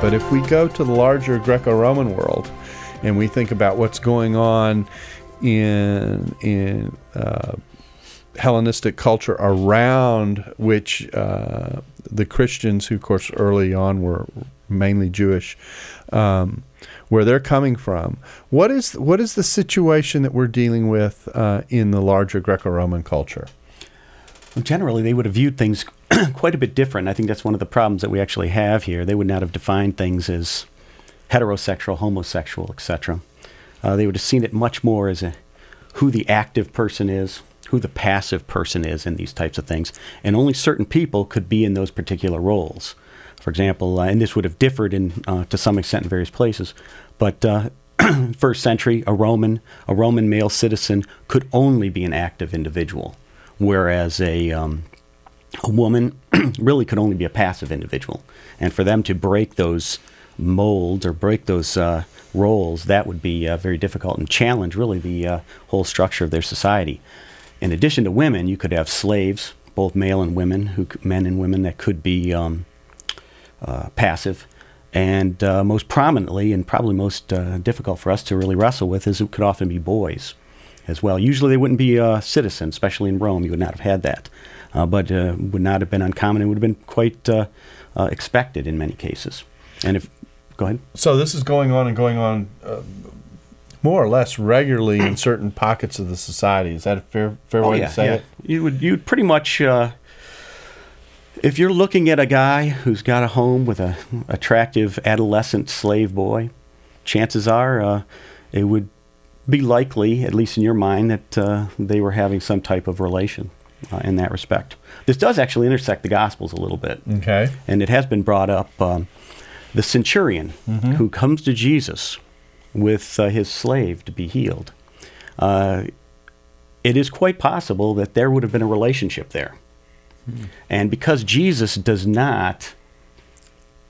But if we go to the larger Greco Roman world and we think about what's going on in, in uh, Hellenistic culture around which uh, the Christians, who of course early on were mainly Jewish, um, where they're coming from. What is what is the situation that we're dealing with uh, in the larger Greco-Roman culture? Generally, they would have viewed things quite a bit different. I think that's one of the problems that we actually have here. They would not have defined things as heterosexual, homosexual, etc. Uh, they would have seen it much more as a, who the active person is, who the passive person is in these types of things, and only certain people could be in those particular roles. For example, uh, and this would have differed in uh, to some extent in various places, but uh, first century, a Roman, a Roman male citizen could only be an active individual whereas a um, a woman really could only be a passive individual. And for them to break those molds or break those uh, roles, that would be uh, very difficult and challenge really the uh, whole structure of their society. In addition to women, you could have slaves, both male and women, who men and women that could be um, uh, passive. And uh, most prominently, and probably most uh, difficult for us to really wrestle with, is it could often be boys as well. Usually they wouldn't be a citizen, especially in Rome. You would not have had that. Uh, but uh, would not have been uncommon. It would have been quite uh, uh expected in many cases. And if, go ahead. So this is going on and going on uh, more or less regularly in certain pockets of the society. Is that a fair, fair oh, way yeah, to say yeah. it? You would, you'd pretty much, uh, if you're looking at a guy who's got a home with an attractive adolescent slave boy, chances are it would be likely, at least in your mind, that uh, they were having some type of relation uh, in that respect. This does actually intersect the Gospels a little bit. Okay. And it has been brought up. Um, the centurion mm-hmm. who comes to Jesus with uh, his slave to be healed. Uh, it is quite possible that there would have been a relationship there. Mm-hmm. And because Jesus does not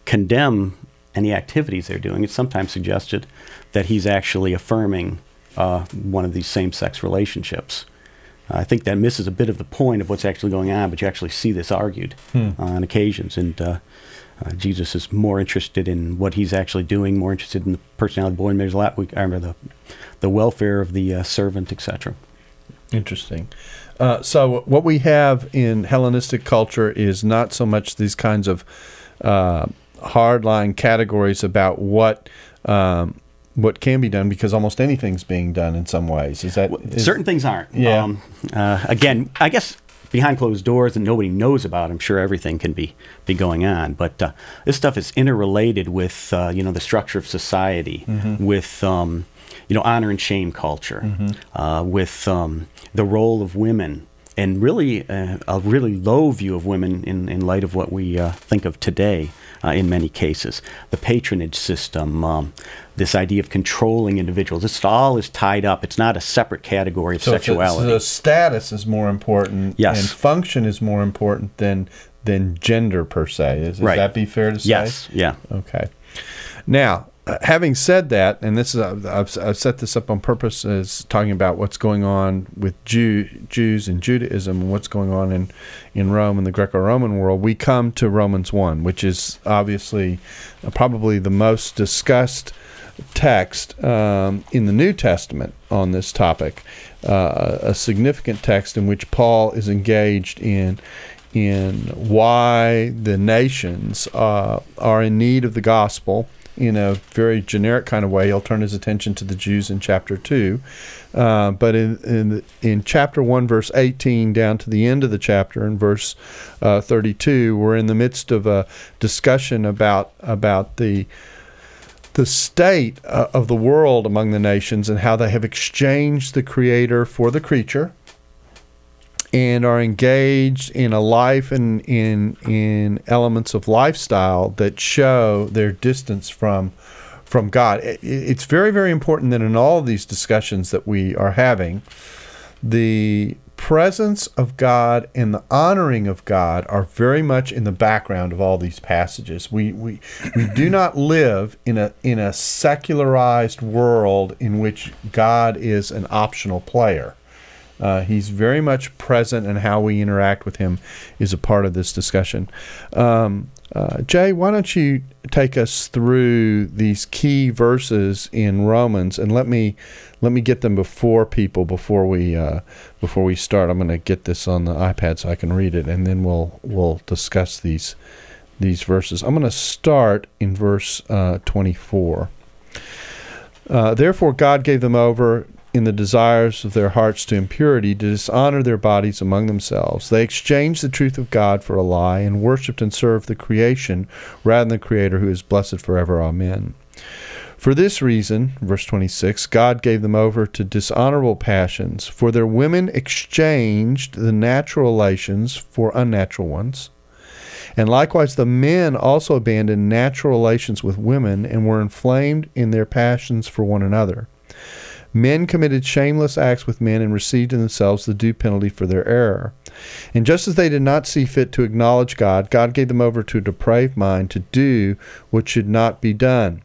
condemn any activities they're doing, it's sometimes suggested that he's actually affirming uh, one of these same sex relationships. I think that misses a bit of the point of what's actually going on, but you actually see this argued hmm. on occasions. And uh, uh, Jesus is more interested in what he's actually doing, more interested in the personality of the boy. And a lot, we, I remember the, the welfare of the uh, servant, etc. Interesting. Uh, so, what we have in Hellenistic culture is not so much these kinds of uh, hardline categories about what um, what can be done because almost anything's being done in some ways. Is that is, certain things aren't? Yeah. Um, uh, again, I guess behind closed doors and nobody knows about. I'm sure everything can be be going on, but uh, this stuff is interrelated with uh, you know the structure of society, mm-hmm. with um, you know honor and shame culture, mm-hmm. Uh, with um, the role of women. And really, uh, a really low view of women in, in light of what we uh, think of today uh, in many cases. The patronage system, um, this idea of controlling individuals, this all is tied up. It's not a separate category of so sexuality. So status is more important, yes. and function is more important than than gender per se. Is, right. that be fair to say? Yes. Yeah. Okay. Now, having said that, and this is I've, I've, set this up on purpose as talking about what's going on with Jew, Jews and Judaism and what's going on in in Rome and the Greco-Roman world. We come to Romans one, which is obviously uh, probably the most discussed text um, in the New Testament on this topic. Uh, a significant text in which Paul is engaged in in why the nations uh, are in need of the gospel in a very generic kind of way. He'll turn his attention to the Jews in chapter 2. Uh, but in, in, in chapter 1, verse 18, down to the end of the chapter, in verse uh, 32, we're in the midst of a discussion about, about the, the state uh, of the world among the nations and how they have exchanged the Creator for the creature and are engaged in a life and in in elements of lifestyle that show their distance from from God. It, it's very very important that in all of these discussions that we are having, the presence of God and the honoring of God are very much in the background of all these passages. We we, we do not live in a in a secularized world in which God is an optional player. Uh, he's very much present, and how we interact with him is a part of this discussion. Um, uh, Jay, why don't you take us through these key verses in Romans, and let me let me get them before people before we uh, before we start. I'm going to get this on the iPad so I can read it, and then we'll we'll discuss these these verses. I'm going to start in verse uh, 24. Uh, Therefore, God gave them over in the desires of their hearts to impurity to dishonor their bodies among themselves. They exchanged the truth of God for a lie and worshipped and served the creation rather than the Creator who is blessed forever. Amen. For this reason, verse 26, God gave them over to dishonorable passions, for their women exchanged the natural relations for unnatural ones. And likewise, the men also abandoned natural relations with women and were inflamed in their passions for one another. Men committed shameless acts with men and received in themselves the due penalty for their error. And just as they did not see fit to acknowledge God, God gave them over to a depraved mind to do what should not be done.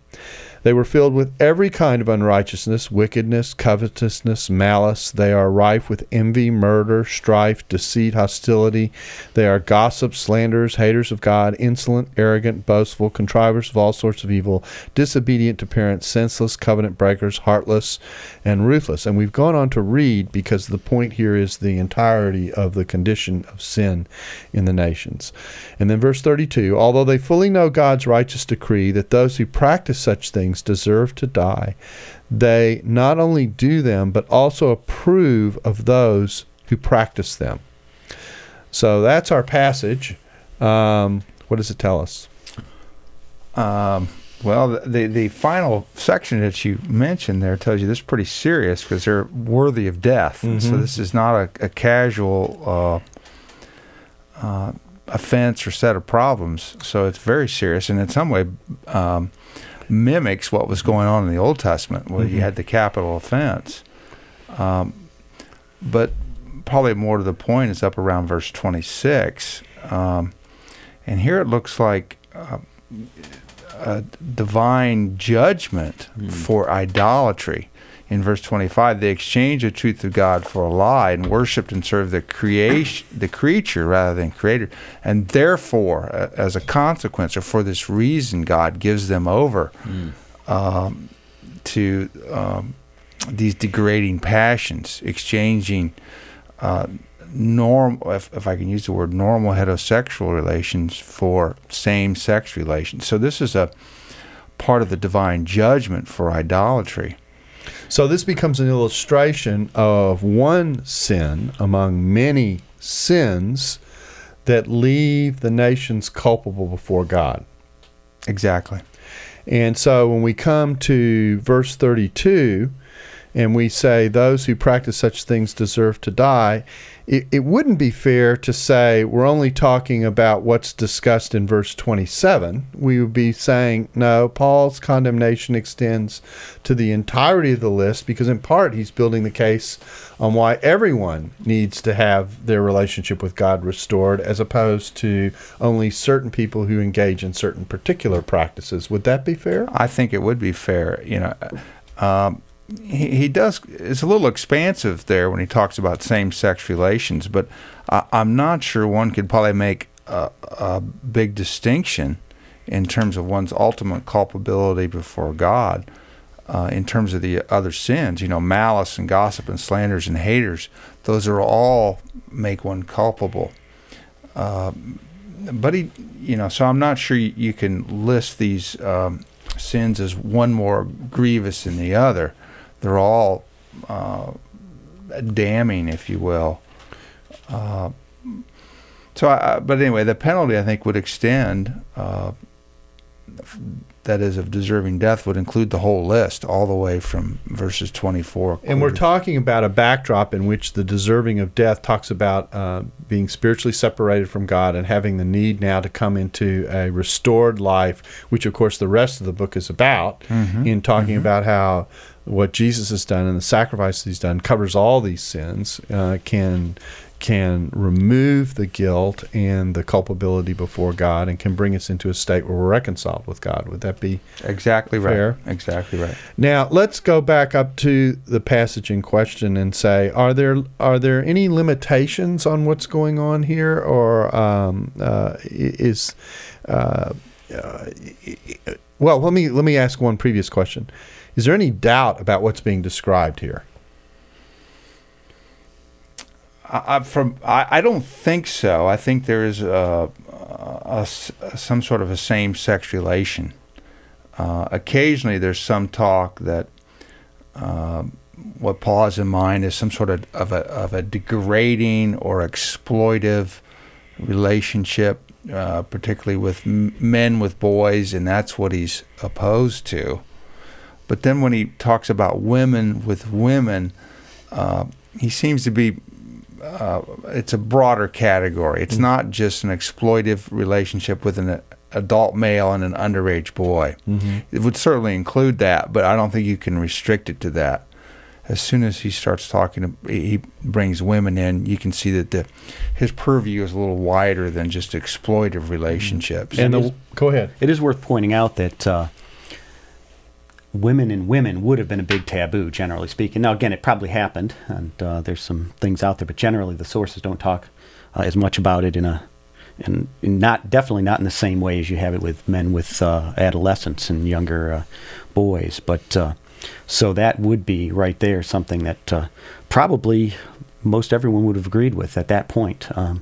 They were filled with every kind of unrighteousness, wickedness, covetousness, malice. They are rife with envy, murder, strife, deceit, hostility. They are gossips, slanderers, haters of God, insolent, arrogant, boastful, contrivers of all sorts of evil, disobedient to parents, senseless, covenant breakers, heartless, and ruthless. And we've gone on to read because the point here is the entirety of the condition of sin in the nations. And then verse 32 Although they fully know God's righteous decree that those who practice such things deserve to die, they not only do them, but also approve of those who practice them. So that's our passage. Um, what does it tell us? Um, well, the the final section that you mentioned there tells you this is pretty serious because they're worthy of death. Mm-hmm. So this is not a, a casual uh, uh, offense or set of problems. So it's very serious, and in some way um, mimics what was going on in the Old Testament, where mm-hmm. you had the capital offense. Um, but probably more to the point is up around verse 26. Um, and here it looks like uh, a divine judgment mm. for idolatry. In verse 25, they exchanged the truth of God for a lie and worshipped and served the creation, the creature rather than creator. And therefore, as a consequence, or for this reason, God gives them over mm. um, to um, these degrading passions, exchanging uh, normal, if, if I can use the word normal heterosexual relations for same sex relations. So this is a part of the divine judgment for idolatry. So this becomes an illustration of one sin among many sins that leave the nations culpable before God. Exactly. And so when we come to verse 32 and we say those who practice such things deserve to die, it, it wouldn't be fair to say we're only talking about what's discussed in verse 27. We would be saying, no, Paul's condemnation extends to the entirety of the list because, in part, he's building the case on why everyone needs to have their relationship with God restored as opposed to only certain people who engage in certain particular practices. Would that be fair? I think it would be fair. You know, um, he, does it's a little expansive there when he talks about same-sex relations but I, am not sure one could probably make a, a, big distinction in terms of one's ultimate culpability before god uh, in terms of the other sins you know malice and gossip and slanders and haters. Those are all make one culpable. Uh, but he you know so i'm not sure you, you can list these um, sins as one more grievous than the other they're all uh, damning, if you will. Uh, so, I, but anyway, the penalty I think would extend uh, that is of deserving death would include the whole list, all the way from verses 24. And we're talking about a backdrop in which the deserving of death talks about uh, being spiritually separated from God and having the need now to come into a restored life, which, of course, the rest of the book is about, in talking about how what Jesus has done and the sacrifice He's done covers all these sins, uh, can can remove the guilt and the culpability before God, and can bring us into a state where we're reconciled with God. Would that be exactly right. Exactly right. now let's go back up to the passage in question and say, are there are there any limitations on what's going on here, or um, uh, is uh, uh, well? Let me let me ask one previous question: Is there any doubt about what's being described here? I, I, from I, I don't think so. I think there is a, a s- some sort of a same-sex relation. Uh, occasionally, there's some talk that um what Paul has in mind is some sort of, of, a, of a degrading or exploitive relationship, uh, particularly with m- men with boys, and that's what he's opposed to. But then when he talks about women with women, uh, he seems to be uh, it's a broader category. It's not just an exploitive relationship with an adult male and an underage boy. It would certainly include that, but I don't think you can restrict it to that. As soon as he starts talking, he brings women in. You can see that the his purview is a little wider than just exploitive relationships. And is- the, go ahead. It is worth pointing out that uh, women and women would have been a big taboo, generally speaking. Now, again, it probably happened, and uh, there's some things out there, but generally the sources don't talk uh, as much about it in a, in, in not definitely not in the same way as you have it with men with uh, adolescents and younger uh, boys. But uh, so that would be right there something that uh, probably most everyone would have agreed with at that point. Um,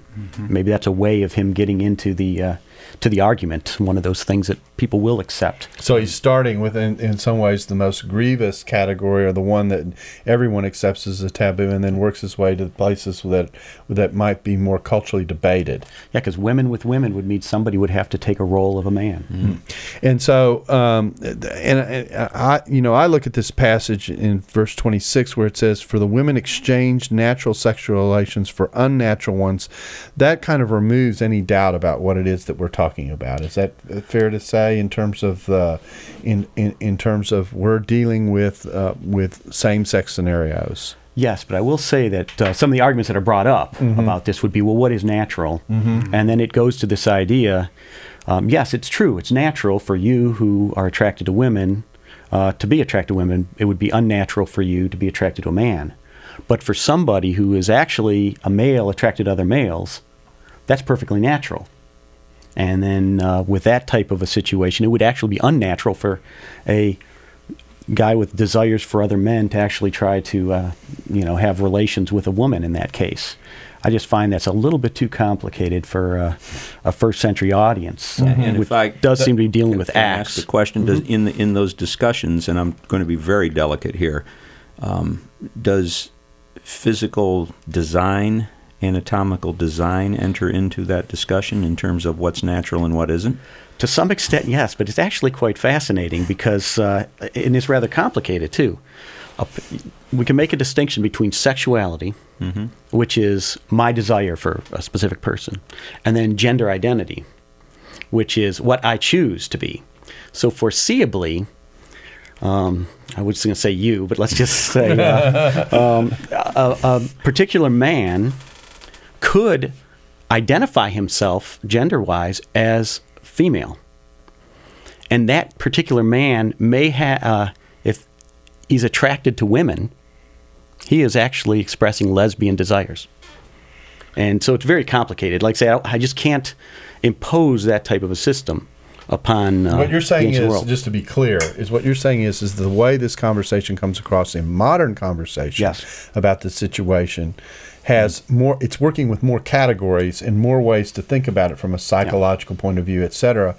Maybe that's a way of him getting into the uh, to the argument. One of those things that people will accept. So he's starting with, in, in some ways, the most grievous category, or the one that everyone accepts as a taboo, and then works his way to the places that that might be more culturally debated. Yeah, because women with women would mean somebody would have to take a role of a man. Mm-hmm. And so, um, and, and I, you know, I look at this passage in verse 26 where it says, "For the women exchanged natural sexual relations for unnatural ones." That kind of removes any doubt about what it is that we're talking about. Is that fair to say in terms of uh, in, in in terms of we're dealing with uh, with same-sex scenarios? Yes, but I will say that uh, some of the arguments that are brought up about this would be, well, what is natural? And then it goes to this idea. Um, yes, it's true. It's natural for you who are attracted to women uh, to be attracted to women. It would be unnatural for you to be attracted to a man. But for somebody who is actually a male attracted to other males, that's perfectly natural. And then uh, with that type of a situation, it would actually be unnatural for a guy with desires for other men to actually try to, uh, you know, have relations with a woman in that case. I just find that's a little bit too complicated for uh, a first century audience, And which if I does seem to be dealing with Can I ask acts. the question: Does in the, in those discussions, and I'm going to be very delicate here, um, does physical design, anatomical design, enter into that discussion in terms of what's natural and what isn't? To some extent, yes, but it's actually quite fascinating because, uh, and it's rather complicated too. Uh, we can make a distinction between sexuality, which is my desire for a specific person, and then gender identity, which is what I choose to be. So, foreseeably, um, I was going to say you, but let's just say uh, um, a, a particular man could identify himself gender wise as female. And that particular man may have, uh, he's attracted to women, he is actually expressing lesbian desires. And so it's very complicated. Like I say, I, I just can't impose that type of a system upon uh, what you're saying is, world. just to be clear, is what you're saying is, is the way this conversation comes across in modern conversation Yes. about the situation has more. It's working with more categories and more ways to think about it from a psychological point of view, etc.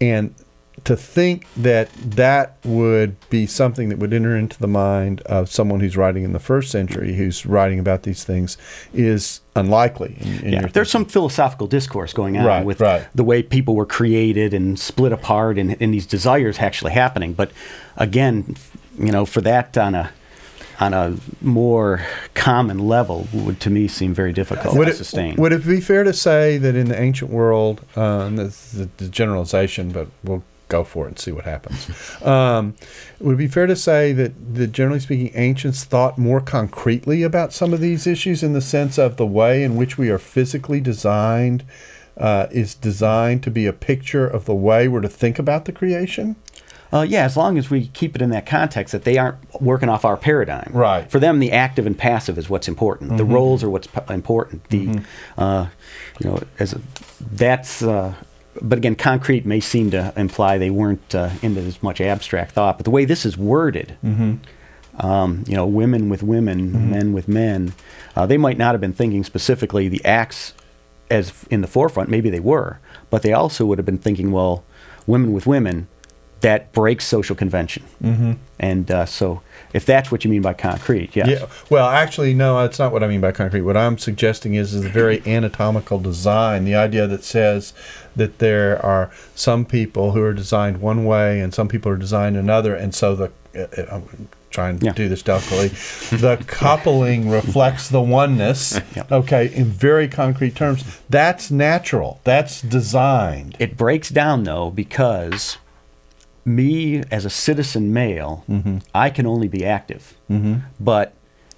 And to think that that would be something that would enter into the mind of someone who's writing in the first century, who's writing about these things, is unlikely. In, in yeah, there's some philosophical discourse going on Right, with right. the way people were created and split apart, and, and these desires actually happening. But again, you know, for that on a on a more common level would to me seem very difficult Would to it, sustain. would it be fair to say that in the ancient world, uh, and this is the generalization, but we'll go for it and see what happens. Um, would it be fair to say that, that generally speaking, ancients thought more concretely about some of these issues in the sense of the way in which we are physically designed uh, is designed to be a picture of the way we're to think about the creation? Uh, yeah, as long as we keep it in that context that they aren't working off our paradigm. Right. Mm-hmm. For them, the active and passive is what's important. The roles are what's p- important. The, uh, you know, as a, that's. Uh, but again, concrete may seem to imply they weren't uh, into as much abstract thought. But the way this is worded, um, you know, women with women, men with men, uh, they might not have been thinking specifically the acts as in the forefront. Maybe they were, but they also would have been thinking, well, women with women, that breaks social convention. Mm-hmm. And uh, so, if that's what you mean by concrete, yes. Yeah. Well, actually, no, that's not what I mean by concrete. What I'm suggesting is, is the very anatomical design, the idea that says that there are some people who are designed one way and some people are designed another, and so the uh, uh, I'm trying to Yeah. do this delicately. the coupling reflects the oneness. Yeah. Okay, in very concrete terms, that's natural. That's designed. It breaks down though because me as a citizen male, I can only be active, but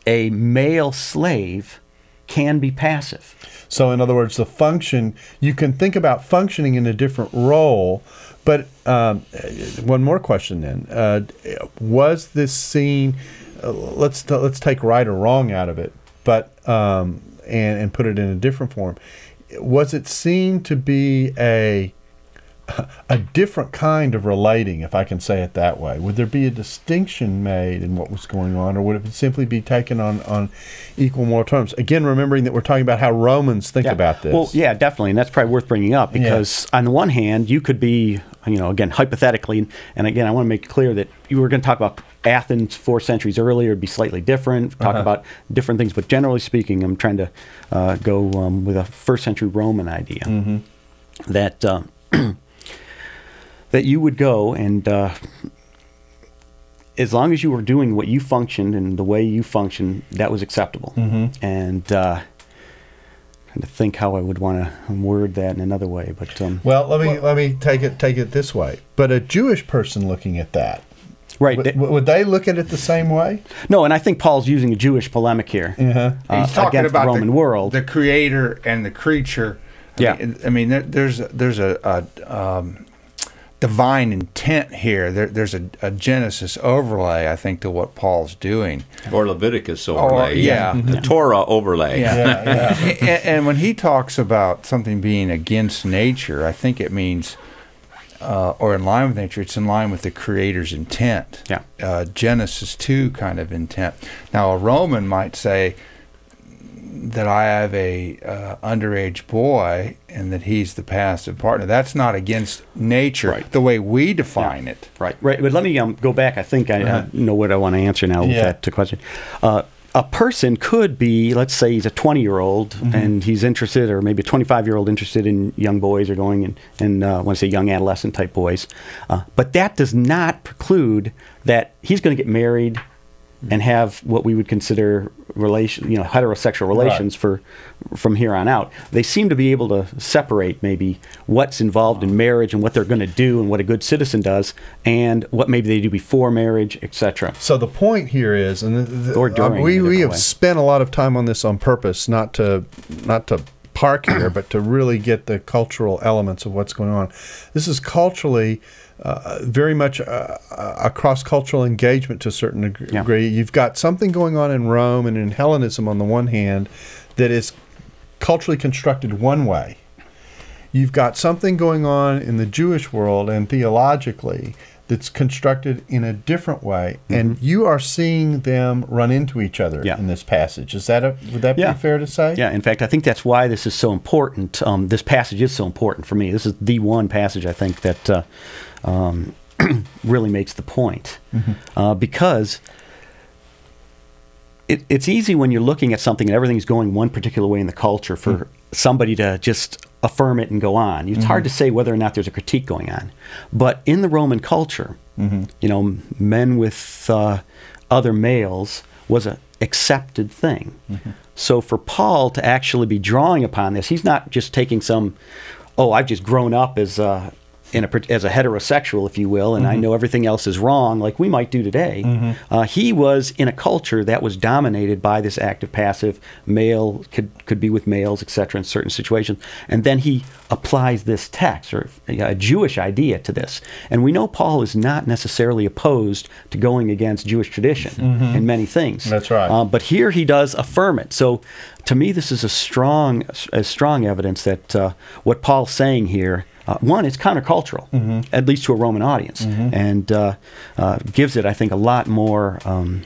a male slave can be passive. So, in other words, the function, you can think about functioning in a different role. But um, one more question then. Uh, was this seen, uh, let's, t- let's take right or wrong out of it, but um, and, and put it in a different form. Was it seen to be a a different kind of relating, if I can say it that way? Would there be a distinction made in what was going on, or would it simply be taken on, on equal moral terms? Again, remembering that we're talking about how Romans think Yeah. about this. Well, yeah, definitely, and that's probably worth bringing up because on the one hand, you could be, you know, again hypothetically, and again, I want to make clear that you were going to talk about Athens four centuries earlier, it'd be slightly different. Talk Uh-huh. about different things, but generally speaking, I'm trying to uh, go um, with a first century Roman idea Mm-hmm. that uh, that you would go and. Uh, as long as you were doing what you functioned and the way you functioned, that was acceptable. Mm-hmm. And uh, trying to think how I would want to word that in another way, but um, Well, let me let me take it take it this way. But a Jewish person looking at that, right. would, th- would they look at it the same way? no, and I think Paul's using a Jewish polemic here Uh-huh. uh, He's talking against about the Roman the, world. the creator and the creature. I Yeah. mean, I mean, there, there's there's a, a um, divine intent here. There, there's a, a Genesis overlay, I think, to what Paul's doing. Or Leviticus overlay. yeah. The Torah overlay. Yeah, yeah. and, and when he talks about something being against nature, I think it means, uh, or in line with nature, it's in line with the Creator's intent. Yeah. Uh, Genesis 2 kind of intent. Now, a Roman might say that I have a uh, underage boy and that he's the passive partner. That's not against nature Right. the way we define it. Right, right. But let me um, go back. I think I uh, know what I want to answer now with Yeah. that question. Uh, a person could be, let's say, he's a 20 year old and he's interested, or maybe a 25 year old interested in young boys or going in, and uh, I want to say young adolescent type boys. Uh, but that does not preclude that he's going to get married and have what we would consider relation, you know, heterosexual relations for from here on out. They seem to be able to separate maybe what's involved in marriage and what they're going to do and what a good citizen does, and what maybe they do before marriage, etc. So the point here is, and the, the, Or during, uh, we we have way. spent a lot of time on this on purpose, not to not to park here, but to really get the cultural elements of what's going on. This is culturally. Uh, very much uh, a cross cultural engagement to a certain deg- Yeah. degree. You've got something going on in Rome and in Hellenism on the one hand that is culturally constructed one way. You've got something going on in the Jewish world and theologically that's constructed in a different way, and you are seeing them run into each other Mm-hmm. Yeah. in this passage. Is that a would that Yeah. be fair to say? Yeah, in fact, I think that's why this is so important. Um, this passage is so important for me. This is the one passage I think that uh, um, really makes the point. Uh, because it, it's easy when you're looking at something and everything's going one particular way in the culture for somebody to just affirm it and go on. It's hard to say whether or not there's a critique going on. But in the Roman culture, you know, men with uh, other males was an accepted thing. So for Paul to actually be drawing upon this, he's not just taking some, oh, I've just grown up as a, in a, as a heterosexual, if you will, and I know everything else is wrong, like we might do today. Uh, he was in a culture that was dominated by this active passive male could could be with males, etc. In certain situations, and then he applies this text or a Jewish idea to this. And we know Paul is not necessarily opposed to going against Jewish tradition in many things. That's right. Uh, but here he does affirm it. So to me, this is a strong, a strong evidence that uh, what Paul's saying here. Uh, one, it's countercultural, Mm-hmm. at least to a Roman audience, and uh, uh, gives it, I think, a lot more um,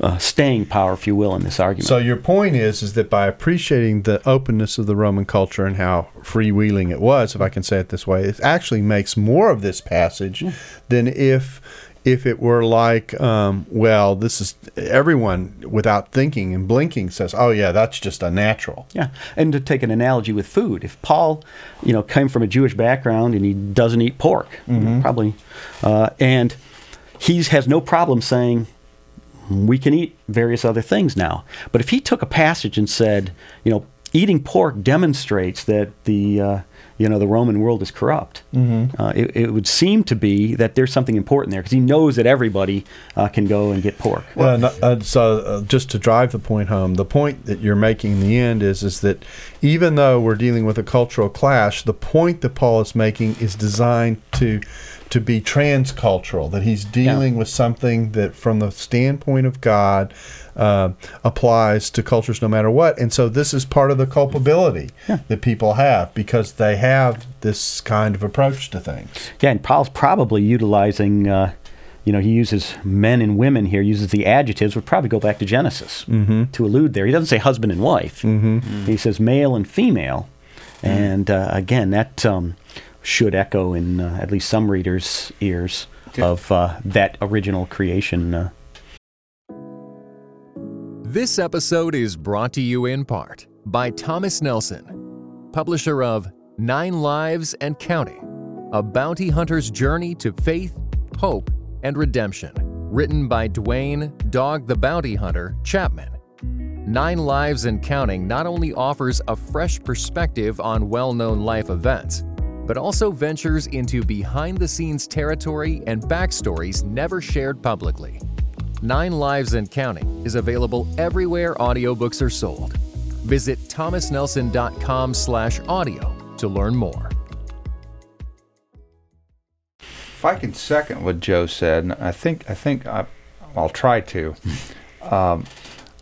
uh, staying power, if you will, in this argument. So your point is is that by appreciating the openness of the Roman culture and how freewheeling it was, if I can say it this way, it actually makes more of this passage than if if it were like, um, well, this is everyone without thinking and blinking says, oh yeah, that's just unnatural. Yeah, and to take an analogy with food, if Paul, you know, came from a Jewish background and he doesn't eat pork, probably, uh, and he has no problem saying we can eat various other things now. But if he took a passage and said, you know, eating pork demonstrates that the uh, you know the Roman world is corrupt, uh, it, it would seem to be that there's something important there because he knows that everybody uh, can go and get pork. Well, uh, so uh, just to drive the point home, the point that you're making in the end is is that even though we're dealing with a cultural clash, the point that Paul is making is designed to to be transcultural. That he's dealing with something that, from the standpoint of God, uh, applies to cultures no matter what. And so this is part of the culpability that people have because they have this kind of approach to things. Yeah, and Paul's probably utilizing, uh, you know, he uses men and women here, uses the adjectives, would probably go back to Genesis Mm-hmm. to allude there. He doesn't say husband and wife, mm-hmm. he says male and female. And uh, again, that um, should echo in uh, at least some readers' ears of uh, that original creation. This episode is brought to you in part by Thomas Nelson, publisher of Nine Lives and Counting A Bounty Hunter's Journey to Faith, Hope, and Redemption, written by Duane Dog the Bounty Hunter Chapman. Nine Lives and Counting not only offers a fresh perspective on well known life events, but also ventures into behind the scenes territory and backstories never shared publicly. Nine Lives and Counting is available everywhere audiobooks are sold. Visit thomasnelson.com slash audio to learn more. If I can second what Joe said, I think I think I, I'll try to. Um,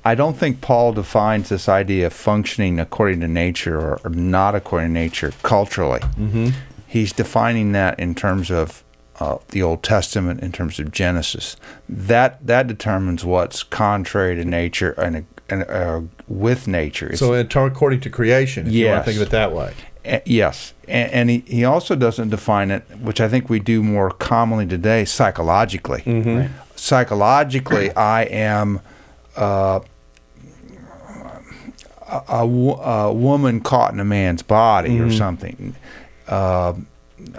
I don't think Paul defines this idea of functioning according to nature or, or not according to nature culturally. Mm-hmm. He's defining that in terms of uh, the Old Testament, in terms of Genesis. That that determines what's contrary to nature and, and uh, with nature. It's- So, in- according to creation, if you want to think of it that way. uh, yes, and, and he, he also doesn't define it, which I think we do more commonly today, psychologically. Psychologically, I am uh, a, a, a woman caught in a man's body or something. Uh,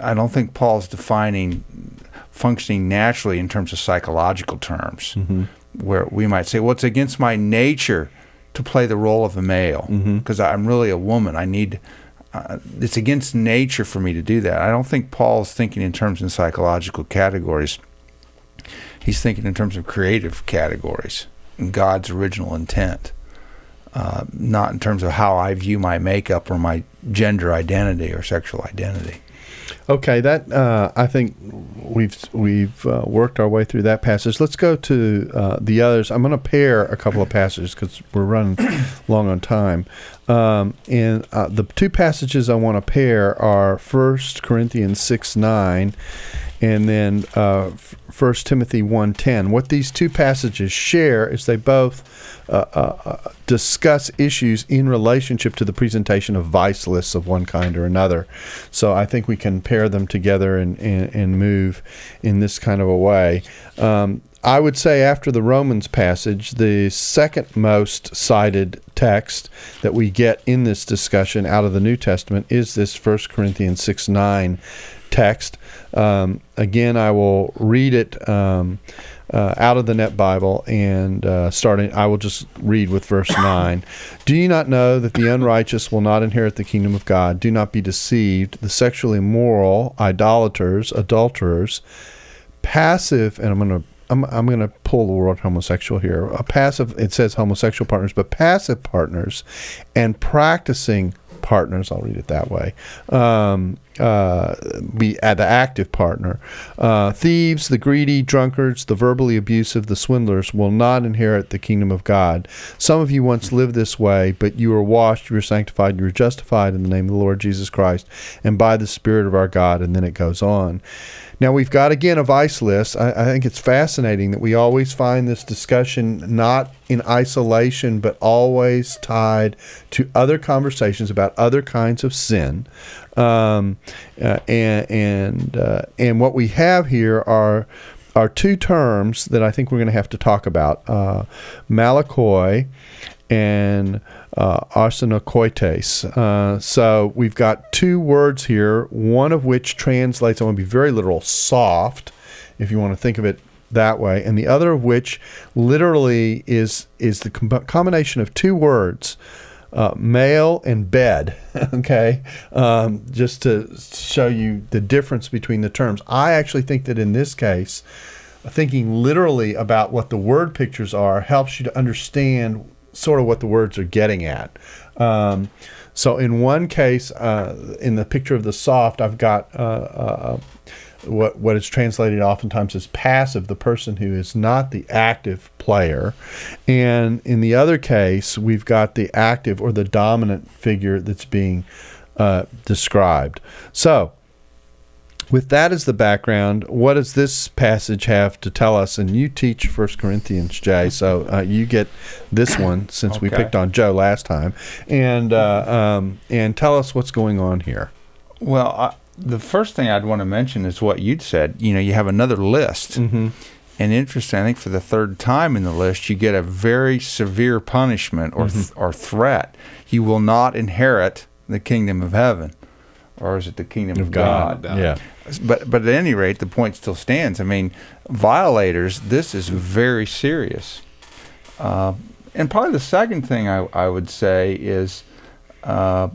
I don't think Paul's defining functioning naturally in terms of psychological terms, where we might say, well, it's against my nature to play the role of a male because I'm really a woman. I need. Uh, it's against nature for me to do that. I don't think Paul's thinking in terms of psychological categories. He's thinking in terms of creative categories and God's original intent, uh, not in terms of how I view my makeup or my gender identity or sexual identity. Okay, that uh, I think we've we've uh, worked our way through that passage. Let's go to uh, the others. I'm going to pair a couple of passages because we're running long on time. Um, and uh, the two passages I want to pair are First Corinthians six nine and then uh, First Timothy 1.10. What these two passages share is they both uh, uh, uh, discuss issues in relationship to the presentation of vice lists of one kind or another. So I think we can pair them together and, and, and move in this kind of a way. Um, I would say after the Romans passage, the second most cited text that we get in this discussion out of the New Testament is this 1 Corinthians 6 9 text. Um, again, I will read it um, uh, out of the Net Bible and uh, starting, I will just read with verse 9. Do you not know that the unrighteous will not inherit the kingdom of God? Do not be deceived. The sexually immoral, idolaters, adulterers, passive, and I'm going to I'm, I'm going to pull the word homosexual here. A passive, it says homosexual partners, but passive partners and practicing partners, I'll read it that way, um, uh, be uh, the active partner. Uh, thieves, the greedy, drunkards, the verbally abusive, the swindlers will not inherit the kingdom of God. Some of you once lived this way, but you were washed, you were sanctified, you were justified in the name of the Lord Jesus Christ and by the Spirit of our God. And then it goes on. Now, we've got again a vice list. I, I, think it's fascinating that we always find this discussion not in isolation, but always tied to other conversations about other kinds of sin. Um, uh, and and, uh, and what we have here are are two terms that I think we're going to have to talk about uh, malakoi and uh, arsenokoites. Uh, so we've got two words here, one of which translates, I want to be very literal, soft, if you want to think of it that way, and the other of which literally is is the com- combination of two words, uh, male and bed. okay, um, just to show you the difference between the terms. I actually think that in this case, thinking literally about what the word pictures are helps you to understand sort of what the words are getting at. Um, so in one case, uh, in the picture of the soft, I've got uh, uh, what what is translated oftentimes as passive, the person who is not the active player, and in the other case, we've got the active or the dominant figure that's being uh, described. So with that as the background, what does this passage have to tell us? And you teach First Corinthians, Jay, so uh, you get this one since okay. we picked on Joe last time, and uh, um, and tell us what's going on here. Well, I, the first thing I'd want to mention is what you'd said. You know, you have another list. Mm-hmm. And interesting, I think for the third time in the list, you get a very severe punishment or mm-hmm. th- or threat. You will not inherit the kingdom of heaven or is it the kingdom of, of God? God? Yeah. But but at any rate, the point still stands. I mean, violators. This is very serious. Uh, and probably the second thing I, I would say is uh,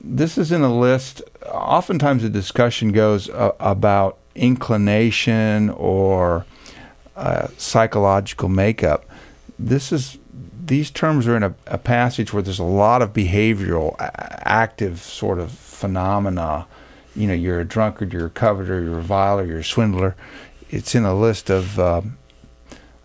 this is in a list. Oftentimes, the discussion goes uh, about inclination or uh, psychological makeup. This is these terms are in a, a, passage where there's a lot of behavioral, active sort of phenomena. You know, you're a drunkard, you're a coveter, you're a viler, you're a swindler. It's in a list of uh,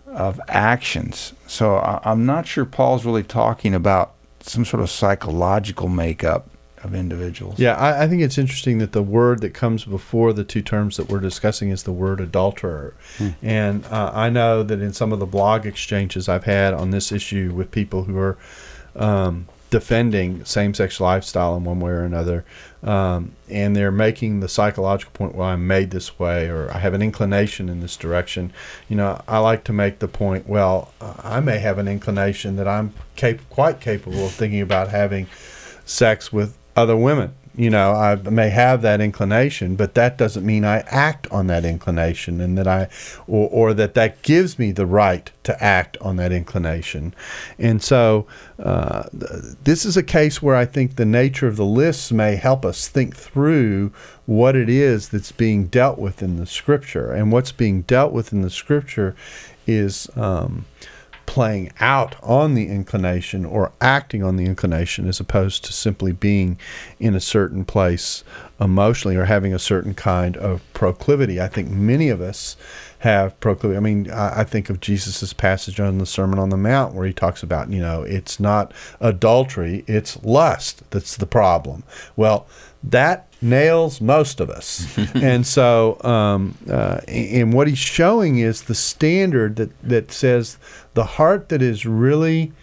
of actions. So I, I'm not sure Paul's really talking about some sort of psychological makeup of individuals. Yeah, I, I, think it's interesting that the word that comes before the two terms that we're discussing is the word adulterer. Hmm. And uh, I know that in some of the blog exchanges I've had on this issue with people who are um, defending same-sex lifestyle in one way or another, um, and they're making the psychological point, well, I'm made this way, or I have an inclination in this direction. You know, I like to make the point, well, I may have an inclination that I'm cap- quite capable of thinking about having sex with other women you know, I may have that inclination, but that doesn't mean I act on that inclination and that I, or, or that that gives me the right to act on that inclination. And so uh, this is a case where I think the nature of the lists may help us think through what it is that's being dealt with in the scripture. And what's being dealt with in the scripture is. Um, playing out on the inclination or acting on the inclination as opposed to simply being in a certain place emotionally or having a certain kind of proclivity. I think many of us have proclivity. I mean, I, think of Jesus' passage on the Sermon on the Mount where he talks about, you know, it's not adultery, it's lust that's the problem. Well, that nails most of us. and so, um, uh, and what he's showing is the standard that, that says the heart that is really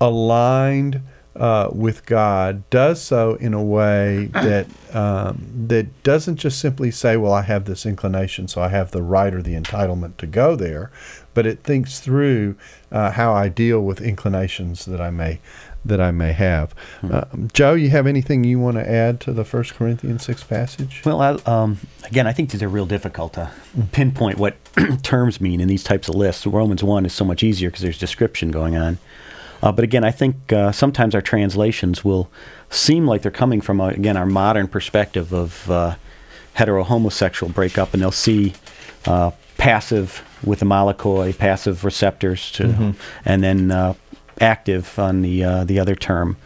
aligned uh, with God does so in a way that um, that doesn't just simply say, "Well, I have this inclination, so I have the right or the entitlement to go there," but it thinks through uh, how I deal with inclinations that I may that I may have. Uh, Joe, you have anything you want to add to the First Corinthians six passage? Well, I, um, again, I think these are real difficult to pinpoint what terms mean in these types of lists. Romans 1 is so much easier because there's description going on. Uh, but again, I think uh, sometimes our translations will seem like they're coming from, uh, again, our modern perspective of uh, hetero homosexual breakup, and they'll see uh, passive with the malakoi, passive receptors, to, and then uh, active on the, uh, the other term.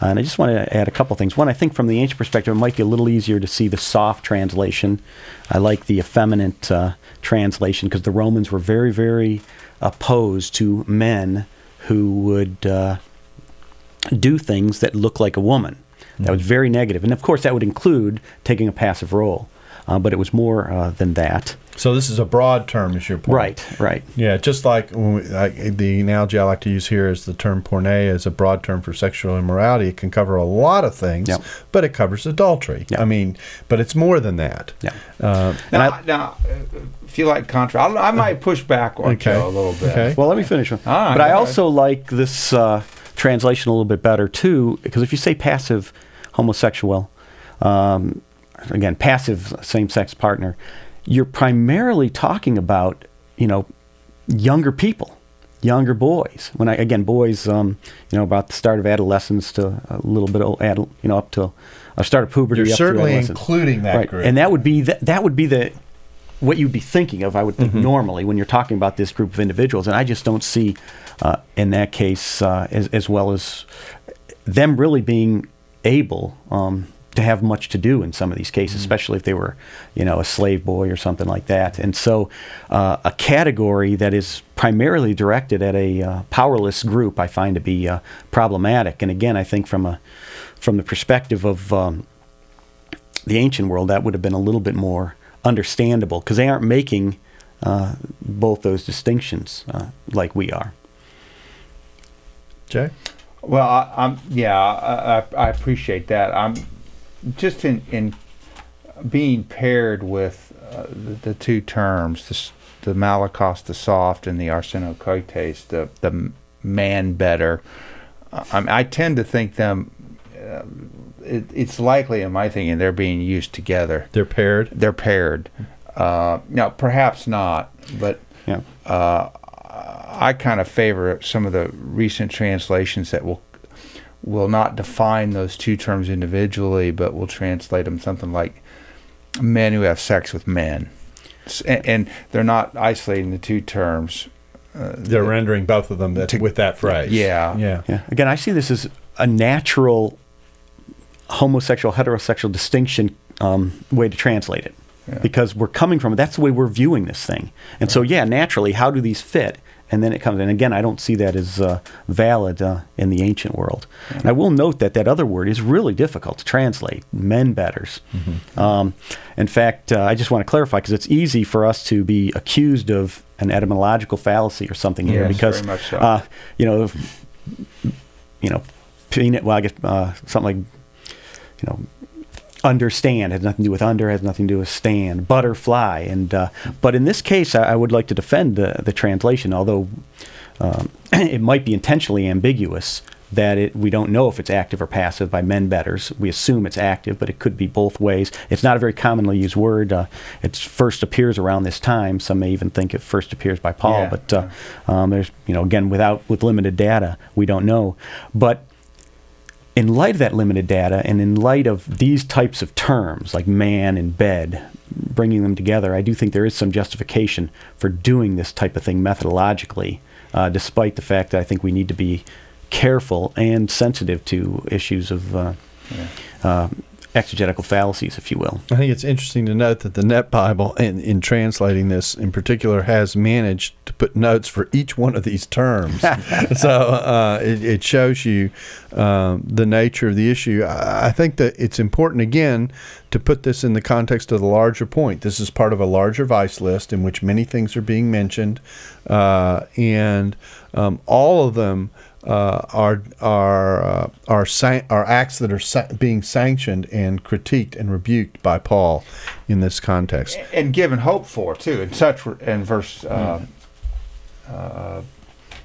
Uh, and I just want to add a couple things. One, I think from the ancient perspective, it might be a little easier to see the soft translation. I like the effeminate uh, translation because the Romans were very, very opposed to men who would uh, do things that look like a woman. That was very negative. And of course, that would include taking a passive role. Uh, but it was more uh, than that. So this is a broad term, is your point? Right, right. Yeah, just like, when we, like the analogy I like to use here is the term porneia is a broad term for sexual immorality. It can cover a lot of things, Yep. but it covers adultery. Yep. I mean, but it's more than that. Yeah. Uh, And now, I- now, uh, if you like contra, I, I might push back on Okay. Joe a little bit. Okay. Well, let me finish. Ah, but go I ahead. also like this uh, translation a little bit better too, because if you say passive homosexual, um, again, passive same-sex partner, you're primarily talking about you know younger people, younger boys. When I again boys, um, you know, about the start of adolescence to a little bit of adult, you know, up to a start of puberty. You're certainly including that right. group. and that would be the, that would be the what you'd be thinking of, I would think, Mm-hmm. normally when you're talking about this group of individuals. And I just don't see, uh, in that case, uh, as, as well as them really being able um, to have much to do in some of these cases, Mm-hmm. especially if they were, you know, a slave boy or something like that. And so, uh, a category that is primarily directed at a uh, powerless group, I find to be uh, problematic. And again, I think from a from the perspective of um, the ancient world, that would have been a little bit more understandable because they aren't making uh, both those distinctions uh, like we are. Jay? Well, I, I'm yeah, I, I, I appreciate that. I'm just in in being paired with uh, the, the two terms, the, the the soft, and the arsenokoites, the the man better. I, I tend to think them. Uh, it, it's likely, in my thinking, they're being used together. They're paired. They're paired. Uh, now, perhaps not, but Yeah. uh, I kind of favor some of the recent translations that will will not define those two terms individually, but will translate them something like men who have sex with men, and, and they're not isolating the two terms. Uh, They're rendering both of them that, To- with that phrase. Yeah. Yeah. Yeah. Again, I see this as a natural homosexual heterosexual distinction um, way to translate it Yeah. because we're coming from it. That's the way we're viewing this thing. And so, yeah, naturally, how do these fit? And then it comes. And again, I don't see that as uh, valid uh, in the ancient world. And I will note that that other word is really difficult to translate. Men betters. Um, in fact, uh, I just want to clarify because it's easy for us to be accused of an etymological fallacy or something here Yes, because very much so. uh, you know you know, peanut. Well, I guess uh, something like, you know, understand has nothing to do with under, has nothing to do with stand. Butterfly, and uh, but in this case, I, I would like to defend the the translation, although um, it might be intentionally ambiguous. That it, we don't know if it's active or passive by men betters. We assume it's active, but it could be both ways. It's not a very commonly used word. Uh, it first appears around this time. Some may even think it first appears by Paul, Yeah. but uh, um, there's, you know, again, without with limited data, we don't know. But in light of that limited data, and in light of these types of terms like man and bed, bringing them together, I do think there is some justification for doing this type of thing methodologically, uh, despite the fact that I think we need to be careful and sensitive to issues of uh, uh, exegetical fallacies, if you will. I think it's interesting to note that the Net Bible, in, in translating this in particular, has managed to put notes for each one of these terms. so uh, it, it, shows you um, the nature of the issue. I, I think that it's important, again, to put this in the context of the larger point. This is part of a larger vice list in which many things are being mentioned, uh, and um, all of them uh, are are uh, are san- are acts that are sa- being sanctioned and critiqued and rebuked by Paul in this context, and given hope for too. In such in verse uh, uh,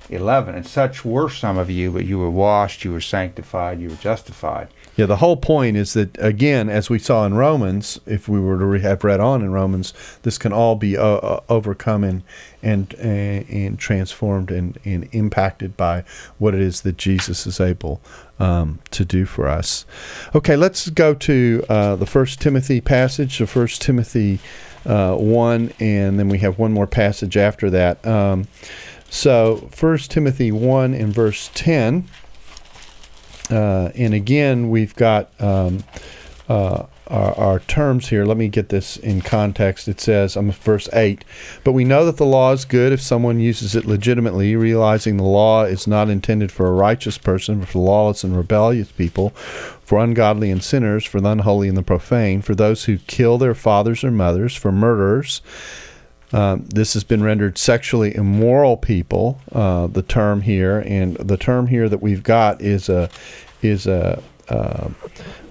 eleven, and such were some of you, but you were washed, you were sanctified, you were justified. Yeah, the whole point is that again, as we saw in Romans, if we were to have read on in Romans, this can all be uh, uh overcome and and and transformed and, and impacted by what it is that Jesus is able um, to do for us. Okay, let's go to uh, the First Timothy passage, the First Timothy uh, one, and then we have one more passage after that. Um, so, First Timothy one and verse ten. Uh, and again, we've got um, uh, our, our, terms here. Let me get this in context. It says, I'm verse 8, but we know that the law is good if someone uses it legitimately, realizing the law is not intended for a righteous person, but for lawless and rebellious people, for ungodly and sinners, for the unholy and the profane, for those who kill their fathers or mothers, for murderers um, this has been rendered sexually immoral people. Uh, the term here, and the term here that we've got is a is a, uh,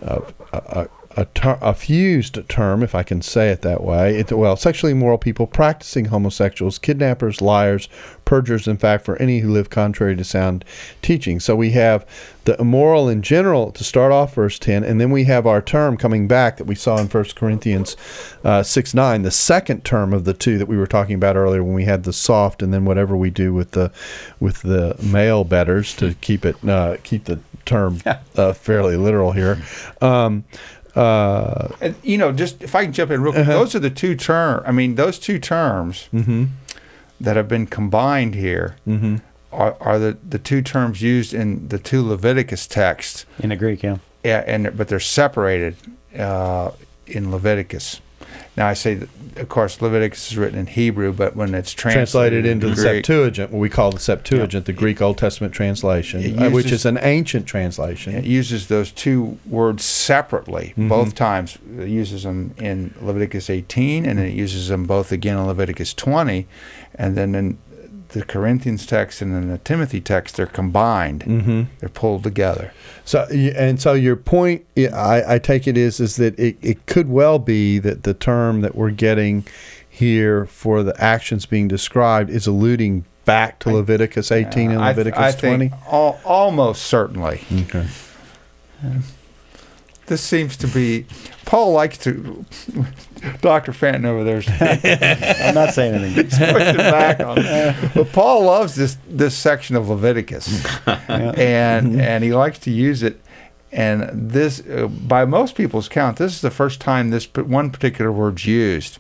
a, a, a, ter- a, fused term, if I can say it that way. It, well, sexually immoral people, practicing homosexuals, kidnappers, liars, perjurers, in fact, for any who live contrary to sound teaching. So we have the immoral in general to start off verse 10, and then we have our term coming back that we saw in 1 Corinthians uh, 6 9, the second term of the two that we were talking about earlier when we had the soft and then whatever we do with the with the male betters to keep it uh, keep the term uh, fairly literal here. Um, uh, and, you know, just if I can jump in real quick, uh-huh. those are the two terms. I mean, those two terms mm-hmm. that have been combined here mm-hmm. are, are the, the two terms used in the two Leviticus texts in the Greek, yeah, yeah, and but they're separated uh, in Leviticus. Now I say, that, of course, Leviticus is written in Hebrew, but when it's translated, translated into the Greek, Septuagint, what we call the Septuagint, the Greek Old Testament translation, uses, uh, which is an ancient translation, it uses those two words separately mm-hmm. both times. It uses them in Leviticus 18, and then it uses them both again in Leviticus 20, and then in the Corinthians text and then the Timothy text, they're combined. Mm-hmm. They're pulled together. So, and so your point, I, I take it is, is that it, it could well be that the term that we're getting here for the actions being described is alluding back to Leviticus 18 and Leviticus I, I 20? Al- almost certainly. Okay. Yeah. This seems to be Paul likes to. Dr. Fantin over there. I'm not saying anything. He's pushing back on it. But Paul loves this this section of Leviticus, and and he likes to use it. And this, uh, by most people's count, this is the first time this one particular word's used.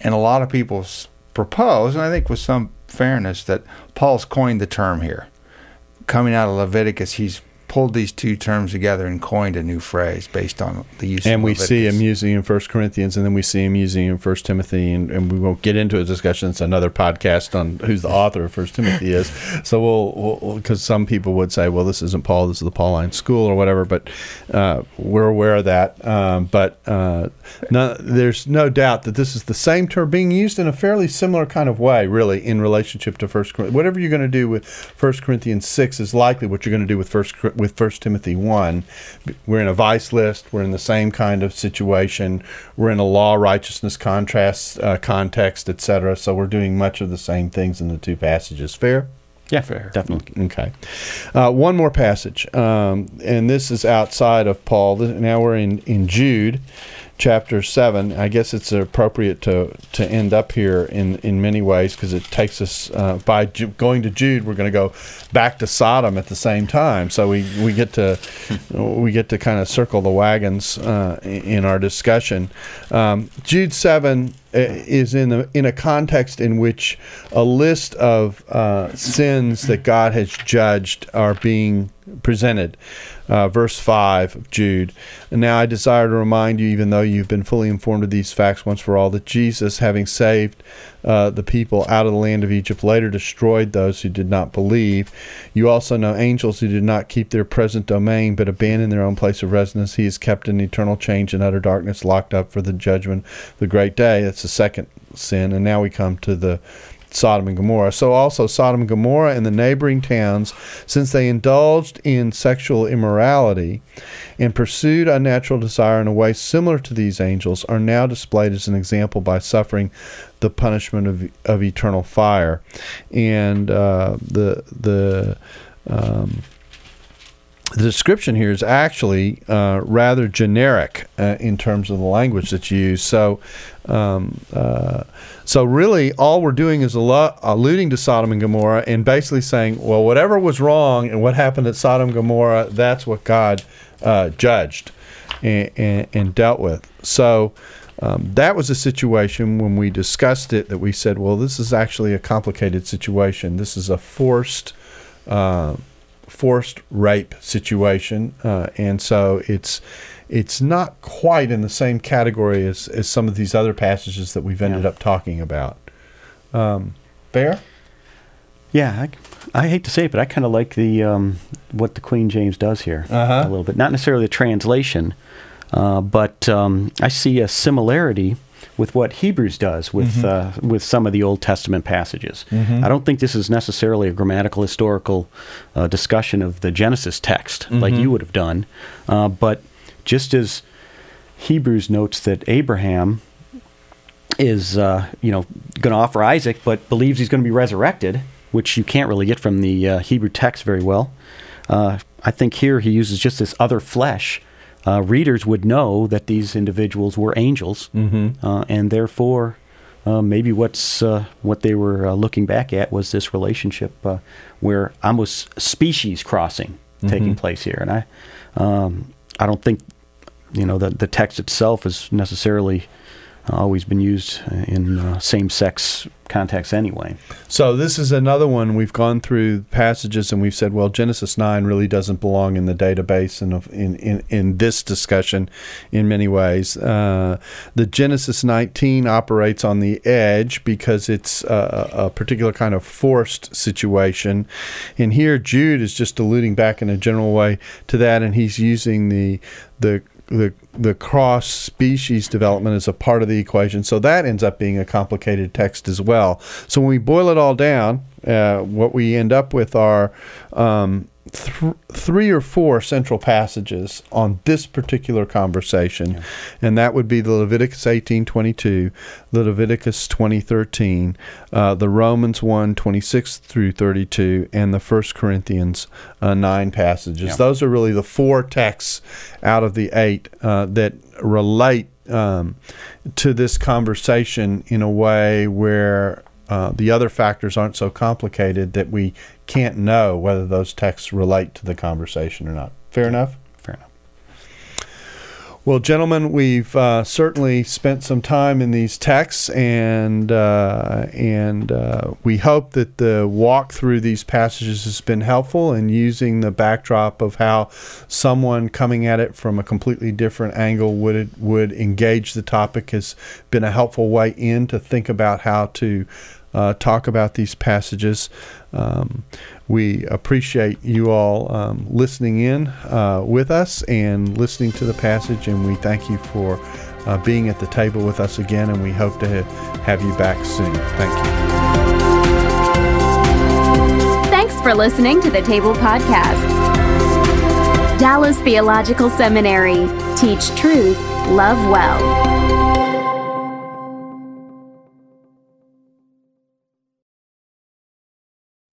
And a lot of people propose, and I think with some fairness, that Paul's coined the term here. Coming out of Leviticus, he's pulled these two terms together and coined a new phrase based on the use. Of And we see him using in First Corinthians, and then we see him using in First Timothy, and, and we won't get into a discussion. It's another podcast on who's the author of First Timothy is. So we'll because we'll, some people would say, well, this isn't Paul, this is the Pauline school or whatever. But uh, we're aware of that. Um, but uh, no, there's no doubt that this is the same term being used in a fairly similar kind of way, really, in relationship to First Corinthians. Whatever you're going to do with First Corinthians six is likely what you're going to do with First with First Timothy one. We're in a vice list. We're in the same kind of situation. We're in a law righteousness contrast uh, context, etc. So we're doing much of the same things in the two passages. Fair. Yeah, fair. Definitely. Okay. Uh, one more passage, um, and this is outside of Paul. Now we're in, in Jude chapter 7 i guess it's appropriate to to end up here in in many ways because it takes us uh, by Ju- going to jude we're going to go back to sodom at the same time. So we we get to we get to kind of circle the wagons uh, in our discussion. Um, jude 7 uh, is in a, in a context in which a list of uh, sins that God has judged are being presented. Uh, verse 5 of Jude. And now I desire to remind you, even though you've been fully informed of these facts once for all, that Jesus, having saved uh, the people out of the land of Egypt, later destroyed those who did not believe. You also know angels who did not keep their present domain, but abandoned their own place of residence. He is kept in eternal change and utter darkness, locked up for the judgment, the great day. That's the second sin. And now we come to the Sodom and Gomorrah. So also Sodom and Gomorrah and the neighboring towns, since they indulged in sexual immorality and pursued unnatural desire in a way similar to these angels, are now displayed as an example by suffering the punishment of, of eternal fire. And uh, the the um, the description here is actually uh, rather generic uh, in terms of the language that's used. So, um, uh, so really, all we're doing is allu- alluding to Sodom and Gomorrah and basically saying, well, whatever was wrong and what happened at Sodom and Gomorrah, that's what God uh, judged and, and, and, dealt with. So. Um, that was a situation when we discussed it that we said, well, this is actually a complicated situation. This is a forced uh, forced rape situation, uh, and so it's it's not quite in the same category as, as some of these other passages that we've ended yeah. up talking about. Um, fair? Yeah, I, I, hate to say it, but I kind of like the um, what the Queen James does here uh-huh. a little bit. Not necessarily the translation, uh, but um, I see a similarity with what Hebrews does with mm-hmm. uh, with some of the Old Testament passages. Mm-hmm. I don't think this is necessarily a grammatical historical uh, discussion of the Genesis text mm-hmm. like you would have done, uh, but just as Hebrews notes that Abraham is uh, you know going to offer Isaac, but believes he's going to be resurrected, which you can't really get from the uh, Hebrew text very well. Uh, I think here he uses just this other flesh uh, readers would know that these individuals were angels, mm-hmm. uh, and therefore, uh, maybe what's uh, what they were uh, looking back at was this relationship uh, where almost species crossing mm-hmm. taking place here. And I, um, I don't think, you know, the the text itself is necessarily always been used in uh, same-sex contexts anyway. So this is another one we've gone through passages and we've said, well, Genesis nine really doesn't belong in the database and in, in in this discussion, in many ways. Uh, the Genesis nineteen operates on the edge because it's a, a particular kind of forced situation, and here Jude is just alluding back in a general way to that, and he's using the the the the cross species development is a part of the equation. So that ends up being a complicated text as well. So when we boil it all down, uh, what we end up with are um, th- three or four central passages on this particular conversation, yeah. and that would be the Leviticus 18:22, the Leviticus 20:13, uh, the Romans 1:26 through 32, and the First Corinthians uh, 9 passages. Yeah. Those are really the four texts out of the eight uh, that relate um, to this conversation in a way where uh, the other factors aren't so complicated that we can't know whether those texts relate to the conversation or not. Fair enough? Fair enough. Well, gentlemen, we've uh, certainly spent some time in these texts, and uh, and uh, we hope that the walk through these passages has been helpful in using the backdrop of how someone coming at it from a completely different angle would would engage the topic has been a helpful way in to think about how to uh, talk about these passages. Um, we appreciate you all um, listening in uh, with us and listening to the passage, and we thank you for uh, being at the table with us again, and we hope to have you back soon. Thank you. Thanks for listening to the Table Podcast. Dallas Theological Seminary. Teach truth, love well.